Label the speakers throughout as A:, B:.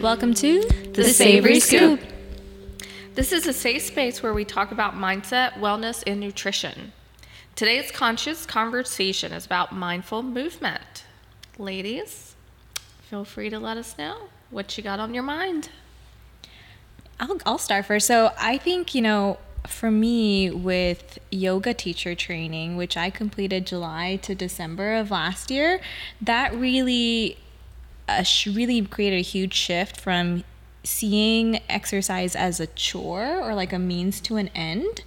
A: Welcome to
B: The Savory Scoop. This is a safe space where we talk about mindset, wellness, and nutrition. Today's conscious conversation is about mindful movement. Ladies, feel free to let us know what you got on your mind.
A: I'll, I'll start first. So I think, you know, for me with yoga teacher training, which I completed July to December of last year, that really, uh, sh- really created a huge shift from seeing exercise as a chore or like a means to an end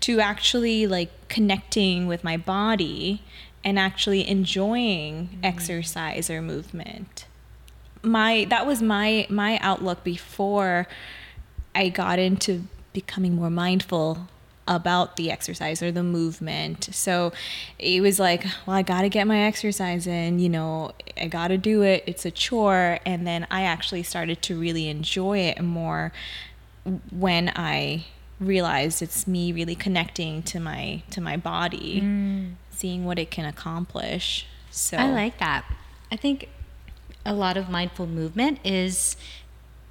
A: to actually like connecting with my body and actually enjoying mm-hmm. exercise or movement my that was my my outlook before I got into becoming more mindful about the exercise or the movement. So it was like, well, I got to get my exercise in, you know, I got to do it. It's a chore. And then I actually started to really enjoy it more when I realized it's me really connecting to my to my body, mm. seeing what it can accomplish. So
C: I like that. I think a lot of mindful movement is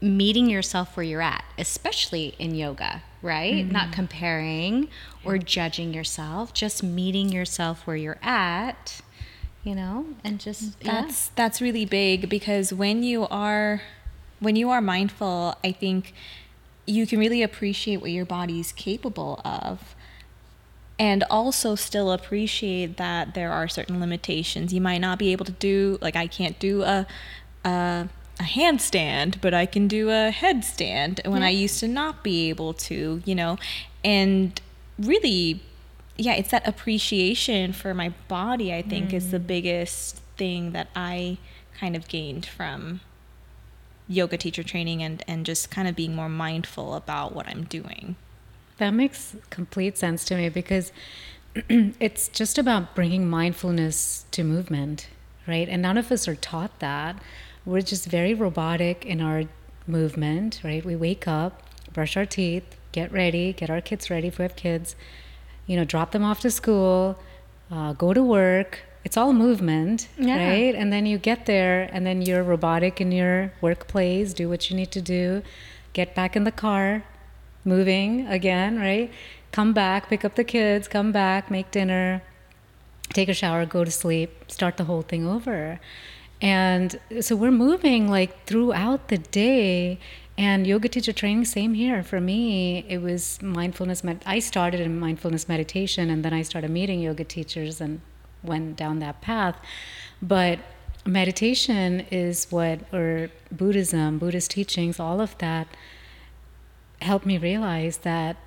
C: meeting yourself where you're at, especially in yoga, right? Mm-hmm. Not comparing or judging yourself, just meeting yourself where you're at, you know, and just
A: that's yeah. that's really big because when you are when you are mindful, I think you can really appreciate what your body's capable of and also still appreciate that there are certain limitations. You might not be able to do like I can't do a a, a handstand, but I can do a headstand when yeah. I used to not be able to, you know, and really yeah, it's that appreciation for my body I think mm. is the mm. biggest thing that I kind of gained from yoga teacher training and and just kind of being more mindful about what I'm doing.
D: That makes complete sense to me because it's just about bringing mindfulness to movement, right? And none of us are taught that. We're just very robotic in our movement, right? We wake up, brush our teeth, get ready, get our kids ready if we have kids, you know, drop them off to school, uh, go to work. It's all movement, yeah. right? And then you get there and then you're robotic in your workplace, do what you need to do, get back in the car, moving again, right? Come back, pick up the kids, come back, make dinner, take a shower, go to sleep, start the whole thing over. And so we're moving like throughout the day. And yoga teacher training, same here. For me, it was mindfulness. Med- I started in mindfulness meditation, and then I started meeting yoga teachers and went down that path. But meditation is what, or Buddhism, Buddhist teachings, all of that helped me realize that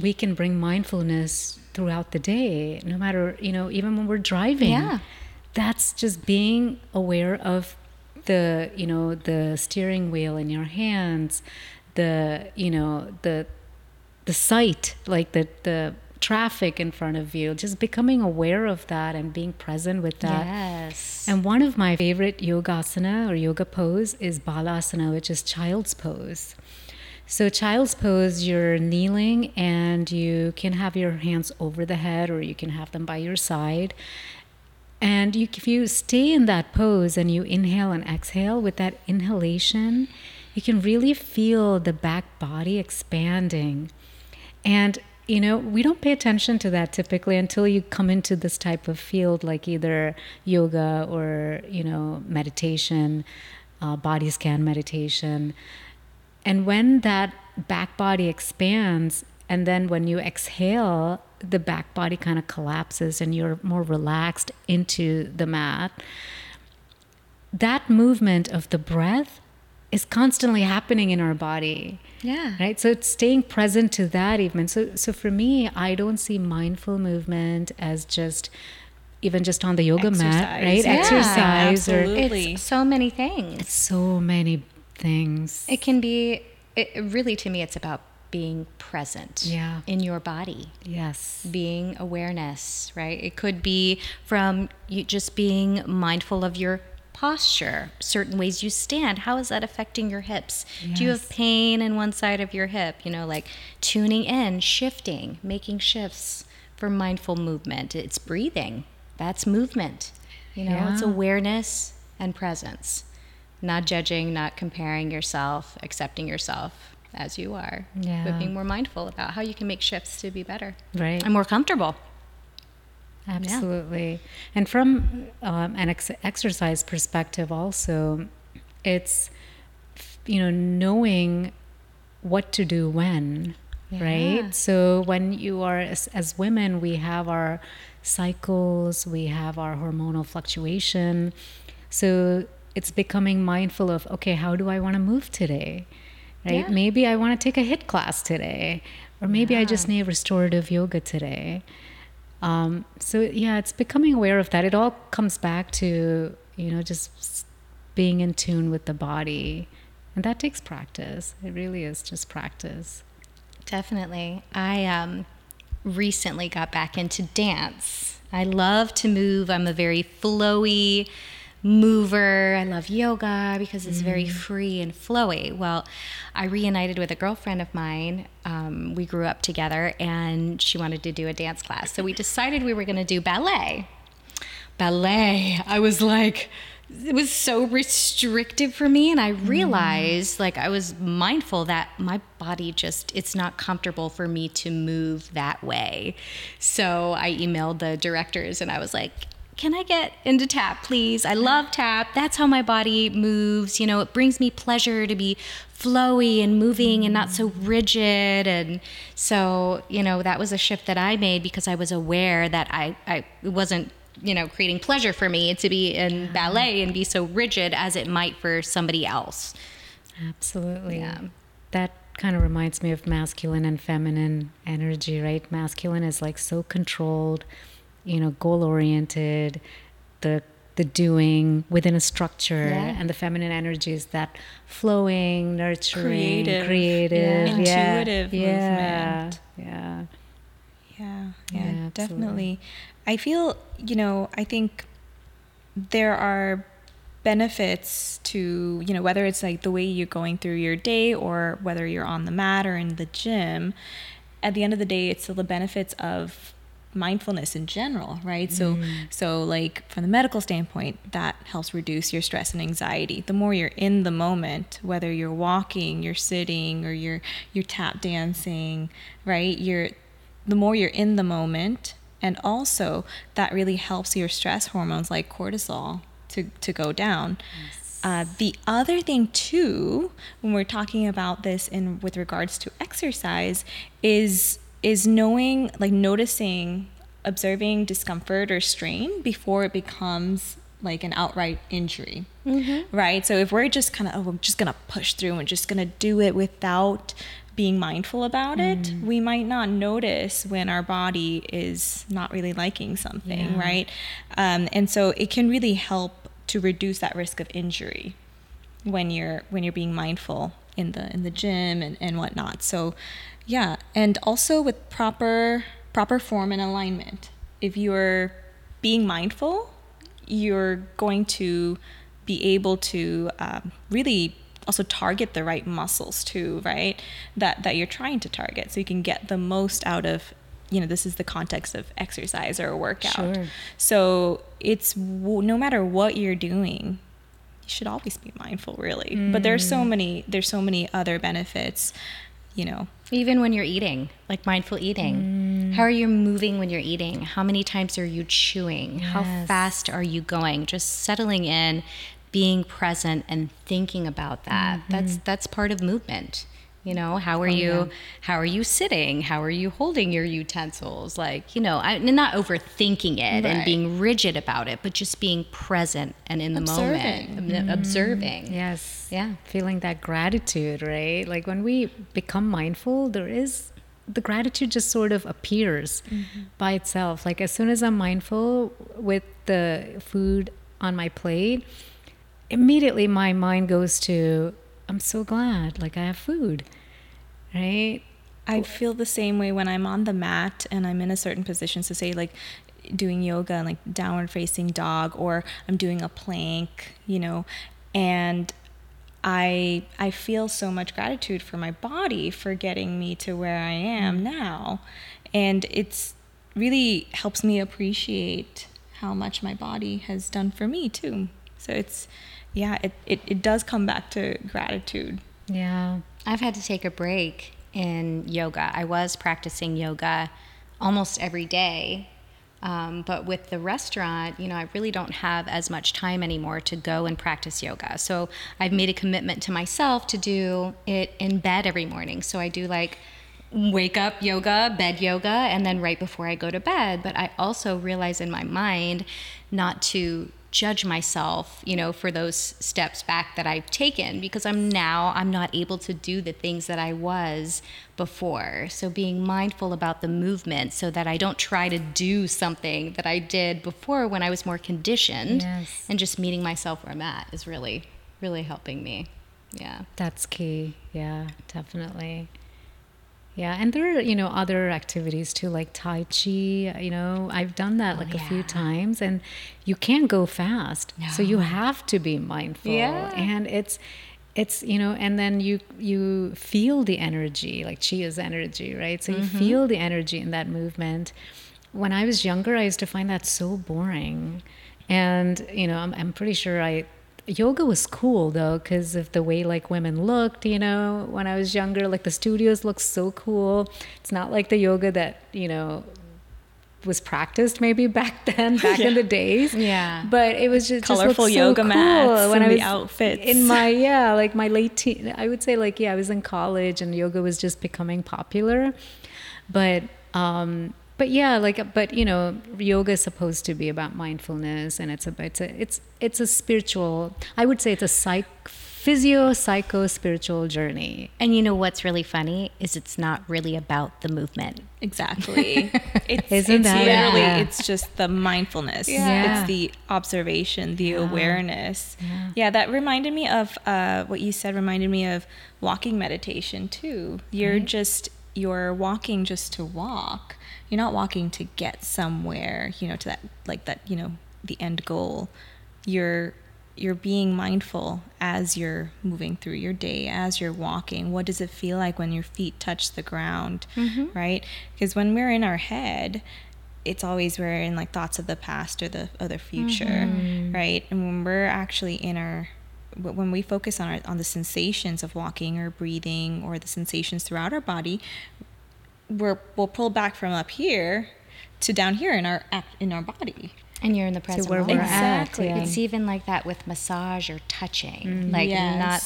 D: we can bring mindfulness throughout the day, no matter, you know, even when we're driving.
C: Yeah.
D: That's just being aware of the, you know, the steering wheel in your hands, the, you know, the the sight, like the the traffic in front of you, just becoming aware of that and being present with that.
C: Yes.
D: And one of my favorite yogasana or yoga pose is balasana, which is child's pose. So, child's pose, you're kneeling and you can have your hands over the head or you can have them by your side. And you, if you stay in that pose and you inhale and exhale with that inhalation, you can really feel the back body expanding. And you know, we don't pay attention to that typically until you come into this type of field, like either yoga or, you know, meditation, uh, body scan meditation. And when that back body expands, and then when you exhale, the back body kind of collapses and you're more relaxed into the mat. That movement of the breath is constantly happening in our body.
C: Yeah.
D: Right. So it's staying present to that even. So so for me, I don't see mindful movement as just even just on the yoga Exercise. mat, right?
C: Yeah,
D: Exercise
C: absolutely. or it's so many things.
D: It's so many things.
C: It can be, it, really, to me, it's about being present
D: yeah.
C: in your body.
D: Yes.
C: Being awareness, right? It could be from you just being mindful of your posture, certain ways you stand. How is that affecting your hips? Yes. Do you have pain in one side of your hip? You know, like tuning in, shifting, making shifts for mindful movement. It's breathing. That's movement. You know, yeah. it's awareness and presence not judging, not comparing yourself, accepting yourself as you are,
D: Yeah.
C: but being more mindful about how you can make shifts to be better
D: Right.
C: and more comfortable.
D: Absolutely. And from um, an ex- exercise perspective, also, it's, you know, knowing what to do when,
C: Yeah.
D: right? So when you are, as, as women, we have our cycles, we have our hormonal fluctuation. So it's becoming mindful of, okay, how do I want to move today? Right?
C: Yeah.
D: Maybe I want to take a HIIT class today, or maybe I just need restorative yoga today. Um, so yeah, it's becoming aware of that. It all comes back to you know just being in tune with the body, and that takes practice. It really is just practice.
C: Definitely. I um, recently got back into dance. I love to move. I'm a very flowy mover. I love yoga because it's very free and flowy. Well, I reunited with a girlfriend of mine. Um, we grew up together and she wanted to do a dance class. So we decided we were going to do ballet. Ballet. I was like, it was so restrictive for me and i realized like i was mindful that my body just it's not comfortable for me to move that way so i emailed the directors and i was like can i get into tap please i love tap that's how my body moves you know it brings me pleasure to be flowy and moving and not so rigid and so you know that was a shift that i made because i was aware that i, I wasn't you know creating pleasure for me to be in ballet and be so rigid as it might for somebody else
D: Absolutely.
C: Yeah.
D: That kind of reminds me of masculine and feminine energy, right? Masculine is like so controlled, you know, goal oriented, the the doing within a structure,
C: Yeah.
D: and the feminine energy is that flowing, nurturing,
A: Creative.
D: creative,
A: Yeah.
D: yeah,
A: Intuitive
D: yeah,
A: movement.
D: yeah.
A: Yeah,
D: Yeah,
A: yeah, definitely. I feel, you know, I think there are benefits to, you know, whether it's like the way you're going through your day or whether you're on the mat or in the gym. At the end of the day, it's still the benefits of mindfulness in general, right? So so like from the medical standpoint, that helps reduce your stress and anxiety. The more you're in the moment, whether you're walking, you're sitting or you're you're tap dancing, right? You're the more you're in the moment and also that really helps your stress hormones like cortisol to, to go down uh, the other thing too when we're talking about this in with regards to exercise is is knowing like noticing observing discomfort or strain before it becomes like an outright injury right? So if we're just kind of oh we're just gonna push through and just gonna do it without being mindful about it we might not notice when our body is not really liking something
D: Yeah.
A: right? Um, and so it can really help to reduce that risk of injury when you're when you're being mindful in the in the gym and, and whatnot. So yeah and also with proper proper form and alignment. If you're being mindful you're going to be able to um, really also target the right muscles too right? That that you're trying to target. So you can get the most out of you know this is the context of exercise or a workout.
D: Sure.
A: so it's w- no matter what you're doing you should always be mindful really. But there's so many there's so many other benefits you know
C: Even when you're eating, like mindful eating. Mm. How are you moving when you're eating? How many times are you chewing? How fast are you going? Just settling in, being present and thinking about that. That's mm-hmm. that's part of movement. You know, how are oh, you how are you sitting? How are you holding your utensils? Like, you know, I, and not overthinking it and being rigid about it, but just being present and in the moment, ob- mm-hmm. observing.
D: Yes.
C: Yeah.
D: Feeling that gratitude, right? Like when we become mindful, there is the gratitude just sort of appears mm-hmm. by itself. Like as soon as I'm mindful with the food on my plate, immediately my mind goes to, I'm so glad, like I have food, right?
A: I feel the same way when I'm on the mat and I'm in a certain position. So say like doing yoga and like downward facing dog or I'm doing a plank, you know, and I I feel so much gratitude for my body for getting me to where I am mm. now. And it's really helps me appreciate how much my body has done for me too. So it's, yeah, it, it, it does come back to gratitude.
D: Yeah.
C: I've had to take a break in yoga. I was practicing yoga almost every day. Um, but with the restaurant, you know, I really don't have as much time anymore to go and practice yoga. So I've made a commitment to myself to do it in bed every morning. So I do like wake up yoga, bed yoga, and then right before I go to bed. But I also realize in my mind not to judge myself, you know, for those steps back that I've taken because I'm now I'm not able to do the things that I was before. So being mindful about the movement so that I don't try to do something that I did before when I was more conditioned
D: Yes.
C: and just meeting myself where I'm at is really really helping me. Yeah.
D: That's key. Yeah, definitely. Yeah, and there are, you know, other activities too, like Tai Chi. You know, I've done that oh, like a few times, and you can't go fast. So you have to be mindful.
C: Yeah.
D: And it's, it's you know, and then you you feel the energy, like Chi is energy, right? So you mm-hmm. feel the energy in that movement. When I was younger, I used to find that so boring, and you know, I'm I'm pretty sure I yoga was cool though because of the way like women looked you know when i was younger like the studios looked so cool it's not like the yoga that you know was practiced maybe back then back in the days
C: Yeah.
D: but it was just just
A: Colorful
D: so
A: yoga
D: cool
A: mats
D: when
A: and
D: i
A: the outfits.
D: in my yeah like my late teen i would say like yeah i was in college and yoga was just becoming popular but um but yeah like but you know yoga is supposed to be about mindfulness and it's about it's a it's it's a spiritual i would say it's a psych physio psycho spiritual journey
C: And you know what's really funny is it's not really about the movement.
A: Exactly. It's,
D: Isn't
A: it's
D: that-
A: literally,
D: Yeah.
A: it's just the mindfulness.
D: Yeah.
A: It's the observation, the awareness. Yeah. that reminded me of uh, what you said, reminded me of walking meditation too. You're just, you're walking just to walk. You're not walking to get somewhere, you know, to that, like that, you know, the end goal. You're, you're being mindful as you're moving through your day, as you're walking. What does it feel like when your feet touch the ground, mm-hmm. right? Because when we're in our head, it's always we're in like thoughts of the past or the or the future, mm-hmm. right? And when we're actually in our when we focus on our, on the sensations of walking or breathing or the sensations throughout our body, we're we'll pull back from up here to down here in our in our body.
C: And you're in the present
D: where we're
C: moment.
D: at,
A: Exactly.
D: yeah.
C: It's even like that with massage or touching. like
A: Yes.
C: not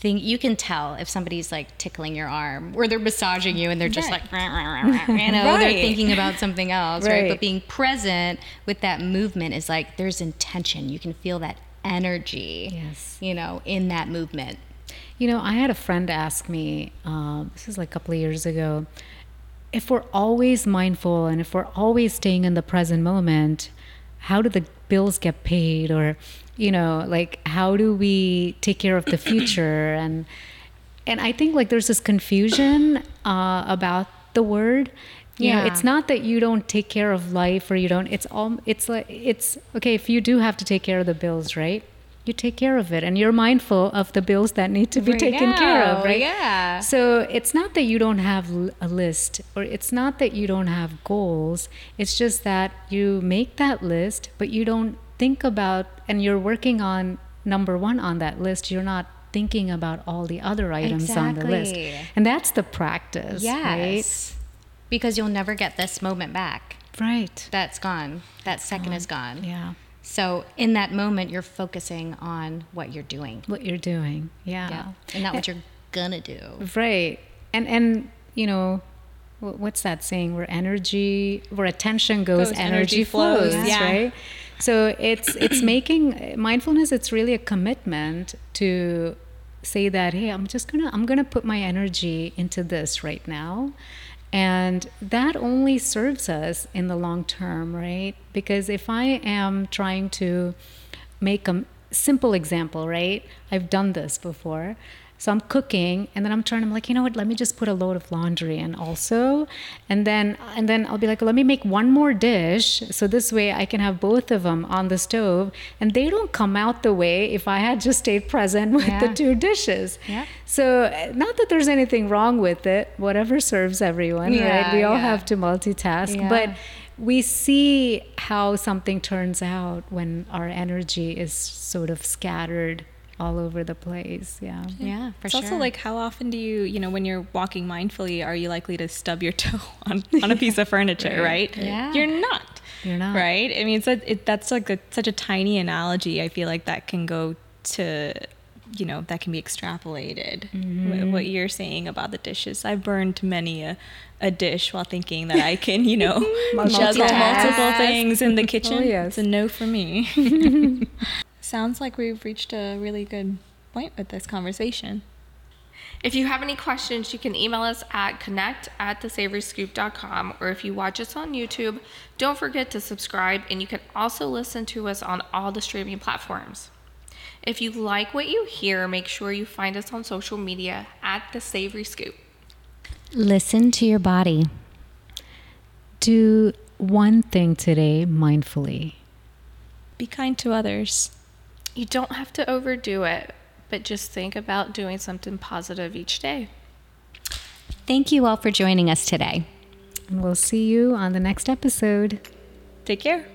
C: think you can tell if somebody's like tickling your arm or they're massaging you and they're just
A: Right.
C: like "Rah, rah, rah, rah," you know they're thinking about something else right.
D: Right.
C: but being present with that movement is like there's intention you can feel that energy
D: Yes.
C: you know in that movement
D: You know, I had a friend ask me, um, this is like a couple of years ago, if we're always mindful and if we're always staying in the present moment, how do the bills get paid? Or, you know, like how do we take care of the future? and and I think like there's this confusion uh, about the word. You know,
C: Yeah.
D: it's not that you don't take care of life or you don't. It's all. It's like it's okay if you do have to take care of the bills, right? You take care of it, and you're mindful of the bills that need to be taken care of, right?
C: yeah
D: So it's not that you don't have a list, or it's not that you don't have goals. It's just that you make that list, but you don't think about, and you're working on number one on that list. You're not thinking about all the other items on the list, and that's the practice,
C: yes because you'll never get this moment back
D: right? Right.
C: that's gone that second is gone
D: Yeah.
C: So in that moment you're focusing on what you're doing
D: What you're doing, yeah.
C: yeah and not what you're gonna do
D: Right. And and you know, what's that saying? Where energy, where attention goes,
A: Goes,
D: energy,
A: energy
D: flows,
A: flows. Yeah.
D: right? So it's it's making mindfulness. It's really a commitment to say that hey, I'm just gonna I'm gonna put my energy into this right now. And that only serves us in the long term, right? Because if I am trying to make a simple example, right? I've done this before. So I'm cooking and then I'm trying, I'm like, you know what, let me just put a load of laundry in also. And then and then I'll be like, let me make one more dish. So this way I can have both of them on the stove. And they don't come out the way if I had just stayed present with the two dishes.
C: Yeah.
D: So not that there's anything wrong with it, whatever serves everyone, right? We all
C: yeah.
D: have to multitask.
C: Yeah.
D: But we see how something turns out when our energy is sort of scattered all over the place. Yeah.
C: Yeah, for
A: it's
C: sure.
A: also like how often do you, you know, when you're walking mindfully, are you likely to stub your toe on, on a piece of furniture, right?
C: Yeah.
A: You're not.
D: You're not.
A: Right? I mean, it's a, it, that's like a, such a tiny analogy. I feel like that can go to, you know, that can be extrapolated. Wh- mm-hmm. What you're saying about the dishes. I've burned many a, a dish while thinking that I can, you know, juggle
D: Multitask.
A: multiple things in the kitchen.
D: Oh, yes.
A: It's a no for me. Sounds like we've reached a really good point with this conversation.
B: If you have any questions, you can email us at connect at thesavoryscoop.com or if you watch us on YouTube, don't forget to subscribe and you can also listen to us on all the streaming platforms. If you like what you hear, make sure you find us on social media at The Savory Scoop.
C: Listen to your body.
D: Do one thing today mindfully.
A: Be kind to others.
B: You don't have to overdo it, but just think about doing something positive each day.
C: Thank you all for joining us today.
D: And we'll see you on the next episode.
A: Take care.